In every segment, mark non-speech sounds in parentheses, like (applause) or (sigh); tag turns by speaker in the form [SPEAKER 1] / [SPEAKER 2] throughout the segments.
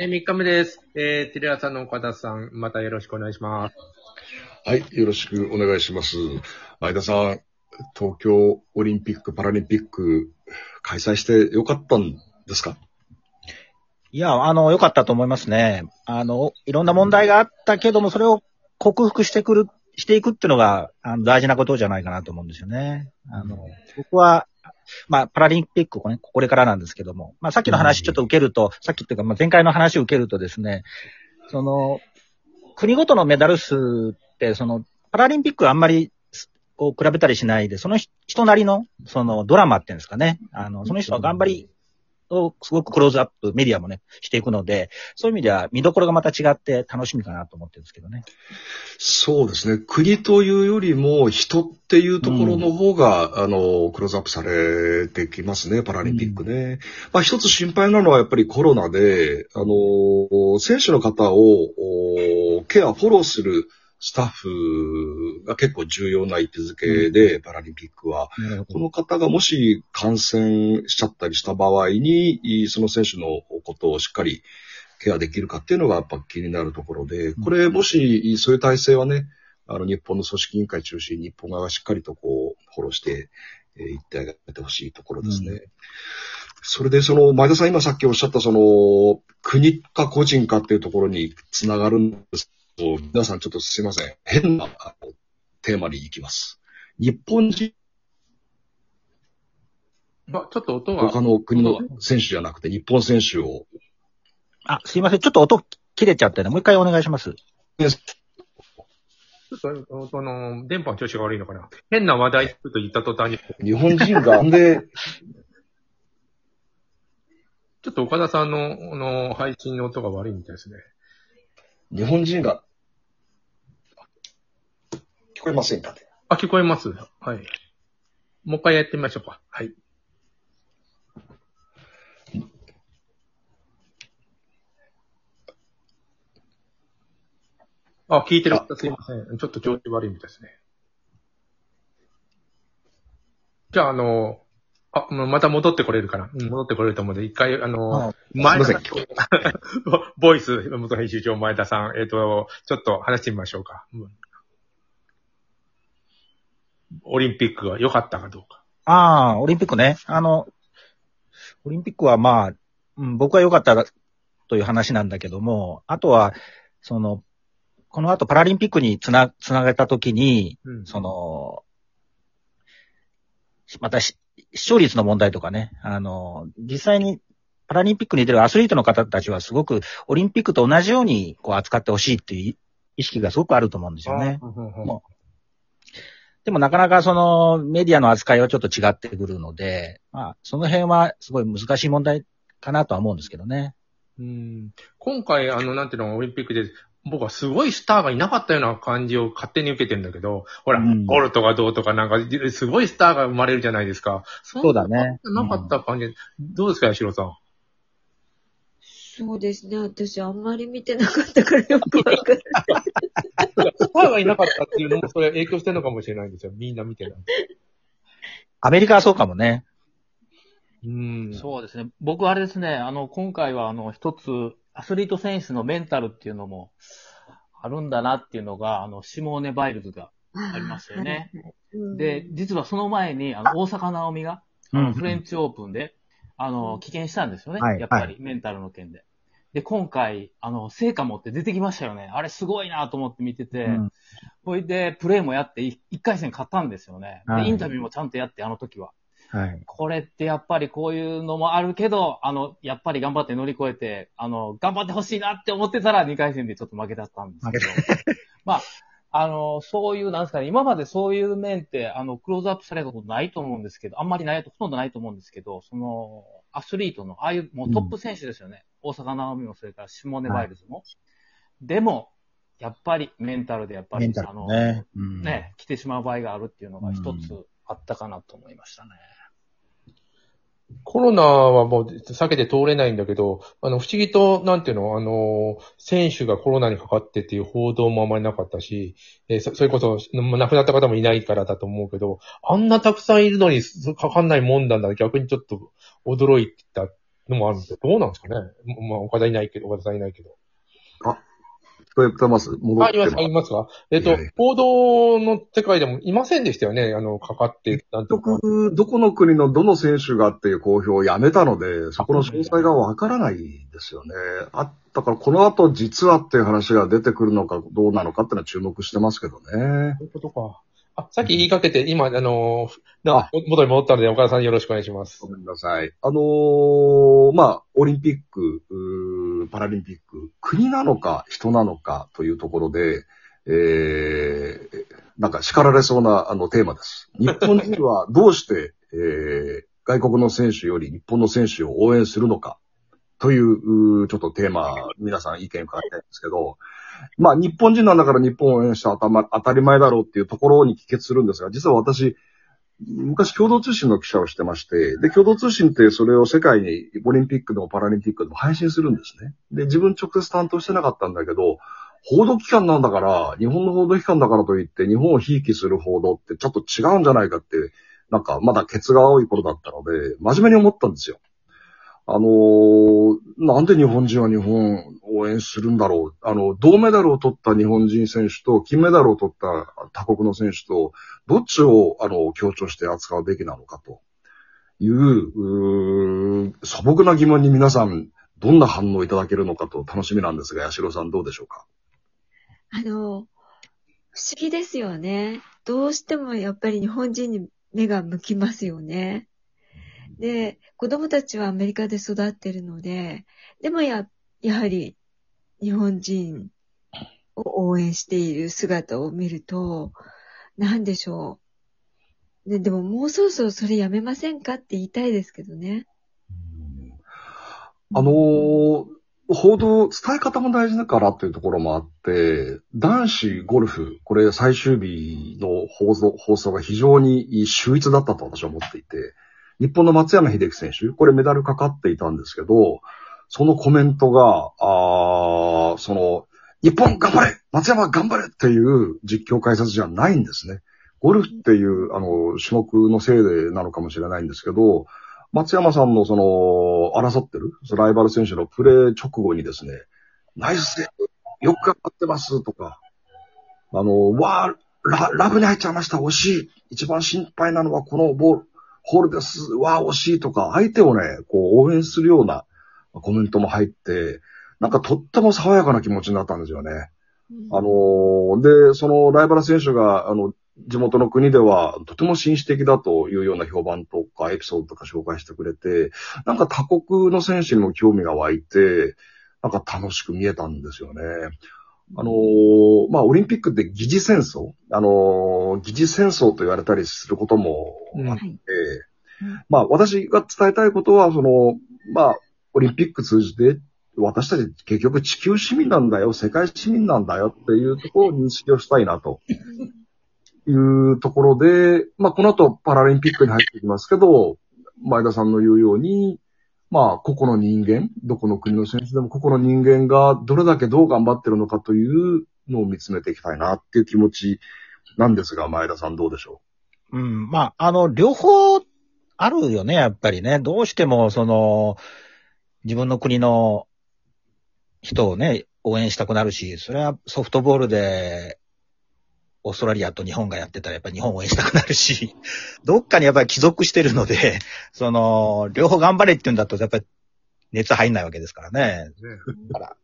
[SPEAKER 1] えー、3日目です。えー、テレ朝の岡田さん、またよろしくお願いします。
[SPEAKER 2] はい、よろしくお願いします。前田さん、東京オリンピック・パラリンピック開催してよかったんですか？
[SPEAKER 3] いや、あの、良かったと思いますね。あの、いろんな問題があったけども、それを克服してくる、していくっていうのが、あの、大事なことじゃないかなと思うんですよね。あの、僕は、まあ、パラリンピックこれ、これからなんですけども、まあ、さっきの話ちょっと受けると、さっきっていうか、まあ、前回の話を受けるとですね、その、国ごとのメダル数って、その、パラリンピックはあんまり、こう、比べたりしないで、その人なりの、その、ドラマっていうんですかね。あの、その人は頑張りをすごくクローズアップ、メディアもね、していくので、そういう意味では見どころがまた違って楽しみかなと思ってるんですけどね。
[SPEAKER 2] そうですね。国というよりも人っていうところの方が、あの、クローズアップされてきますね、パラリンピックね。まあ一つ心配なのはやっぱりコロナで、あの、選手の方をおケア、フォローするスタッフが結構重要な位置づけで、パラリンピックは。この方がもし感染しちゃったりした場合に、その選手のことをしっかりケアできるかっていうのがやっぱ気になるところで、これもしそういう体制はね、あの日本の組織委員会中心に日本側がしっかりとこうフォローしてえーいってあげてほしいところですね。
[SPEAKER 3] う
[SPEAKER 2] それでその前田さん今さっきおっしゃったその国か個人かっていうところにつながるんです皆さんちょっとすいません。変なテーマに行きます。日本人
[SPEAKER 1] あ、ちょっと音が。
[SPEAKER 2] 他の国の選手じゃなくて日本選手を
[SPEAKER 3] あ、すいません。ちょっと音切れちゃってね。もう一回お願いします。
[SPEAKER 1] ちょっと、その、電波の調子が悪いのかな。変な話題ちょっと言った途端に、
[SPEAKER 2] 日本人がなんで
[SPEAKER 1] ちょっと岡田さんの、あの、配信の音が悪いみたいですね。
[SPEAKER 2] 日本人が聞こえませんかね？
[SPEAKER 1] あ、聞こえますはい。もう一回やってみましょうか。はい。あ、聞いてる方すいません。ちょっと調子悪いみたいですね。じゃあ、あの、あ、もうまた戻ってこれるかな、うん戻ってこれると思うので、一回、あの、前田さん
[SPEAKER 2] すいま (laughs)
[SPEAKER 1] ボイス、元編集長前田さん、えっ、と、ちょっと話してみましょうか。うんオリンピックが良かったかどうか。
[SPEAKER 3] ああ、オリンピックね。あの、オリンピックはまあ、うん、僕は良かったという話なんだけども、あとは、その、この後パラリンピックにつな、つなげたときに、
[SPEAKER 1] うん
[SPEAKER 3] その、またし視聴率の問題とかね、あの、実際にパラリンピックに出るアスリートの方たちはすごくオリンピックと同じようにこう扱ってほしいっていう意識がすごくあると思うんですよね。
[SPEAKER 1] あうんうんうん
[SPEAKER 3] もでもなかなかそのメディアの扱いはちょっと違ってくるので、まあ、その辺はすごい難しい問題かなとは思うんですけどね。
[SPEAKER 1] うん今回、あの、なんていうの、オリンピックで、僕はすごいスターがいなかったような感じを勝手に受けてるんだけど、ほら、
[SPEAKER 3] うん
[SPEAKER 1] ボルトがどうとかなんか、すごいスターが生まれるじゃないですか。そ
[SPEAKER 3] そうだね
[SPEAKER 1] なかった感じ、どうですか、八代さん？
[SPEAKER 4] そうですね。私あんまり見てなかったからよくわかんない。
[SPEAKER 1] スターがいなかったっていうのも、それ影響してるのかもしれないんですよ。みんな見てない。
[SPEAKER 3] アメリカはそうかもね。
[SPEAKER 1] うん。
[SPEAKER 5] そうですね。僕はあれですね、あの、今回はあの、一つ、アスリート選手のメンタルっていうのもあるんだなっていうのが、あの、シモーネ・バイルズがありましたよね。
[SPEAKER 4] うん
[SPEAKER 5] で、実はその前に、あの、大阪直美が、あ
[SPEAKER 3] うん
[SPEAKER 5] のフレンチオープンで、あの、棄権したんですよね。
[SPEAKER 3] はい
[SPEAKER 5] やっぱり、メンタルの件で。で、今回、あの、成果持って出てきましたよね。あれすごいなと思って見てて、
[SPEAKER 3] うん
[SPEAKER 5] ほいで、プレーもやって、い一回戦勝ったんですよね。
[SPEAKER 3] はい
[SPEAKER 5] で、インタビューもちゃんとやって、あの時は。
[SPEAKER 3] はい。
[SPEAKER 5] これってやっぱりこういうのもあるけど、あの、やっぱり頑張って乗り越えて、あの、頑張ってほしいなって思ってたら2回戦でちょっと負けだったんですけど。(laughs) まあ、あの、そういう、なんですかね、今までそういう面って、あの、クローズアップされたことないと思うんですけど、あんまりないと、ほとんどないと思うんですけど、その、アスリートの、ああいう、もうトップ選手ですよね。大阪直美も、それからシモネ・バイルズも。でも、やっぱりメンタルでやっぱり、
[SPEAKER 3] メンタル
[SPEAKER 5] あの、
[SPEAKER 3] ね。うん
[SPEAKER 5] ね、来てしまう場合があるっていうのが一つあったかなと思いましたね。
[SPEAKER 1] コロナはもう避けて通れないんだけど、あの、不思議と、なんていうの、あの、選手がコロナにかかってっていう報道もあまりなかったし、えーそそれこそ、亡くなった方もいないからだと思うけど、あんなたくさんいるのにそかかんないもんなんだ、逆にちょっと驚いたのもあるんで。どうなんですかねまあ、岡田いないけど、岡田さんいないけど。
[SPEAKER 2] 聞こえてます？戻
[SPEAKER 1] あ、
[SPEAKER 2] って
[SPEAKER 1] います、ありますか？えっと報道の世界でもいませんでしたよね。あの、かかって、なんとか。
[SPEAKER 2] 結局、どこの国のどの選手がっていう公表をやめたので、そこの詳細がわからないですよね。あ、だからこの後実はっていう話が出てくるのかどうなのかっていうのは注目してますけどね。
[SPEAKER 1] そういうことか。あ、さっき言いかけて、今、あの、な
[SPEAKER 2] あ
[SPEAKER 1] 元に戻ったので、岡田さんよろしくお願いします
[SPEAKER 2] ご。めんなさい。あのーまあ、オリンピック、パラリンピック、国なのか人なのかというところで、えー、なんか叱られそうなあのテーマです。日本人はどうして、(laughs) えー、外国の選手より日本の選手を応援するのかという、ちょっとテーマ、皆さん意見伺いたいんですけど、(laughs) まあ、日本人なんだから日本を応援した当たま当たり前だろうっていうところに帰結するんですが、実は私、昔共同通信の記者をしてまして、で、共同通信ってそれを世界にオリンピックでもパラリンピックでも配信するんですね。で、自分直接担当してなかったんだけど、報道機関なんだから、日本の報道機関だからといって日本をひいきする報道ってちょっと違うんじゃないかって、なんかまだケツが青い頃だったので、真面目に思ったんですよ。あのーなんで日本人は日本を応援するんだろう？あの、銅メダルを取った日本人選手と金メダルを取った他国の選手と、どっちを、あの、強調して扱うべきなのかという、う素朴な疑問に皆さん、どんな反応いただけるのかと楽しみなんですが、八代さんどうでしょうか？
[SPEAKER 4] あの、不思議ですよね。どうしてもやっぱり日本人に目が向きますよね。で、子供たちはアメリカで育ってるので、でもや、やはり日本人を応援している姿を見ると、なんでしょう。で、でももうそろそろそれやめませんかって言いたいですけどね。
[SPEAKER 2] あのー報道、伝え方も大事だからっていうところもあって、男子ゴルフ、これ最終日の放送放送が非常に秀逸だったと私は思っていて、日本の松山英樹選手、これメダルかかっていたんですけど、そのコメントが、あーその、日本頑張れ松山頑張れっていう実況解説じゃないんですね。ゴルフっていう、あの、種目のせいでなのかもしれないんですけど、松山さんのその、争ってる、そのライバル選手のプレー直後にですね、ナイスセーブよく頑張ってますとか、あの、わーラ、ラブに入っちゃいました惜しい一番心配なのはこのボール、ホールですわー惜しいとか、相手をね、こう応援するようなコメントも入って、なんかとっても爽やかな気持ちになったんですよね。あのーで、そのライバル選手が、あの、地元の国ではとても紳士的だというような評判とかエピソードとか紹介してくれて、なんか他国の選手にも興味が湧いて、なんか楽しく見えたんですよね。あのーまあ、オリンピックって疑似戦争あのー疑似戦争と言われたりすることも
[SPEAKER 1] うん。
[SPEAKER 2] あって、
[SPEAKER 4] はい。
[SPEAKER 2] まあ、私が伝えたいことは、その、まあ、オリンピック通じて、私たち結局地球市民なんだよ、世界市民なんだよっていうところを認識をしたいなと。いうところで、まあこの後パラリンピックに入っていきますけど、前田さんの言うように、まあ個々の人間、どこの国の選手でも個々の人間がどれだけどう頑張ってるのかというのを見つめていきたいなっていう気持ちなんですが、前田さんどうでしょ
[SPEAKER 3] う？うん。まあ、あの、両方あるよね、やっぱりね。どうしても、その、自分の国の人をね、応援したくなるし、それはソフトボールで、オーストラリアと日本がやってたらやっぱ日本応援したくなるし、(laughs) どっかにやっぱり帰属してるので、(laughs) その、両方頑張れって言うんだとやっぱり熱入んないわけですからね。だから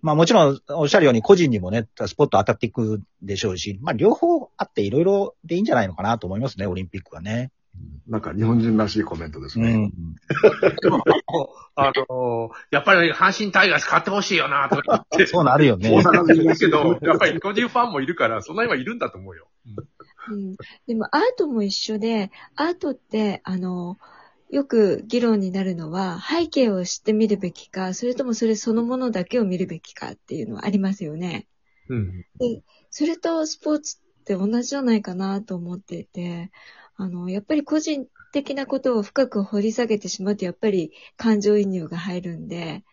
[SPEAKER 3] まあもちろんおっしゃるように個人にもね、スポット当たっていくでしょうし、まあ両方あっていろいろでいいんじゃないのかなと思いますね、オリンピックはね。
[SPEAKER 2] うなんか日本人らしいコメントですね。
[SPEAKER 3] うん。
[SPEAKER 1] でも、あの、やっぱり阪神タイガース買ってほしいよな、とか言って。
[SPEAKER 3] そうなるよね。
[SPEAKER 2] 大阪人らしい
[SPEAKER 1] けど、やっぱり個人ファンもいるから、そんなにはいるんだと思うよ。
[SPEAKER 4] うん、でもアートも一緒で、アートって、あの、よく議論になるのは、背景を知ってみるべきか、それともそれそのものだけを見るべきかっていうのはありますよね。
[SPEAKER 1] うん。
[SPEAKER 4] それとスポーツって同じじゃないかなと思っていて、あの、やっぱり個人的なことを深く掘り下げてしまうと、やっぱり感情移入が入るんで、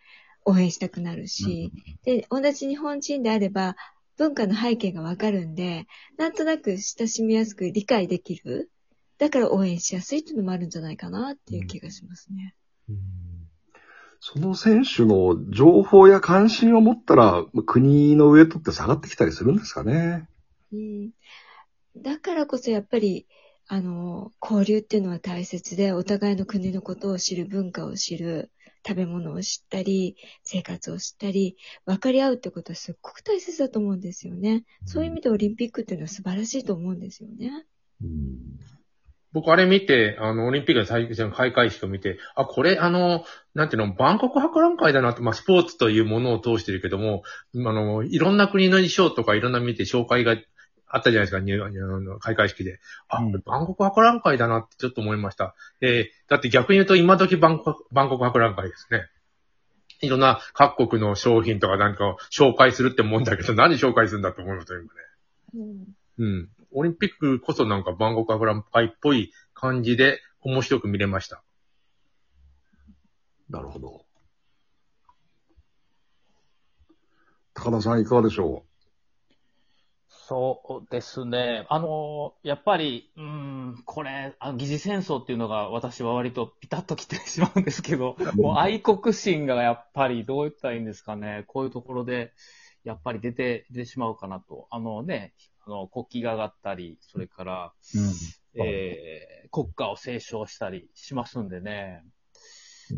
[SPEAKER 4] 応援したくなるし、で、同じ日本人であれば、文化の背景がわかるんで、なんとなく親しみやすく理解できる。だから応援しやすいっていうのもあるんじゃないかなっていう気がしますね。
[SPEAKER 2] その選手の情報や関心を持ったら、国の上とって下がってきたりするんですかね。
[SPEAKER 4] うん。だからこそやっぱり、あの、交流っていうのは大切で、お互いの国のことを知る、文化を知る、食べ物を知ったり、生活を知ったり、分かり合うってことはすっごく大切だと思うんですよね。そういう意味でオリンピックっていうのは素晴らしいと思うんですよね。
[SPEAKER 1] 僕あれ見て、あの、オリンピックの最初の開会式を見て、あ、これ、あの、なんていうの、万国博覧会だなって、まあ、スポーツというものを通してるけども、あの、いろんな国の衣装とかいろんな見て紹介があったじゃないですか、入あの開会式で。あ、
[SPEAKER 3] うん
[SPEAKER 1] 万国博覧会だなってちょっと思いました。えーだって逆に言うと今時万国万国博覧会ですね。いろんな各国の商品とかなんかを紹介するってもんだけど、何紹介するんだと思いますよ、今ね。
[SPEAKER 4] うん。
[SPEAKER 1] うん。オリンピックこそなんか万国博覧会っぽい感じで面白く見れました。
[SPEAKER 2] なるほど。高田さんいかがでしょ
[SPEAKER 5] そうですね。あの、やっぱり、うん、これ、あ疑似戦争っていうのが私は割とピタッときてしまうんですけど、もう愛国心がやっぱりどう言ったらいいんですかね。こういうところで、やっぱり出て、出てしまうかなと。あのね、あの、国旗が上がったり、それから、
[SPEAKER 3] うん。
[SPEAKER 5] えー国家を斉唱したりしますんでね。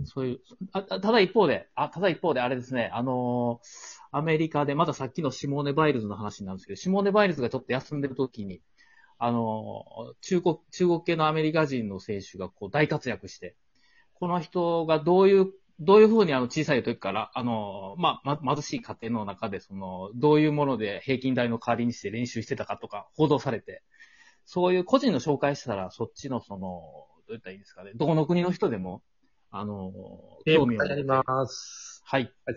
[SPEAKER 5] そういう、あただ一方で、あ、ただ一方であれですね、あのーアメリカで、まださっきのシモーネ・バイルズの話なんですけど、シモーネ・バイルズがちょっと休んでる時に、あのー中国、中国系のアメリカ人の選手がこう大活躍して、この人がどういう、どういうふうにあの小さい時から、あのーまあ、ま、貧しい家庭の中で、その、どういうもので平均台の代わりにして練習してたかとか報道されて、そういう個人の紹介したら、そっちのその、どう言ったらいいですかね、どこの国の人でも、あのー興味を持って
[SPEAKER 1] やります。
[SPEAKER 5] はい。
[SPEAKER 1] はい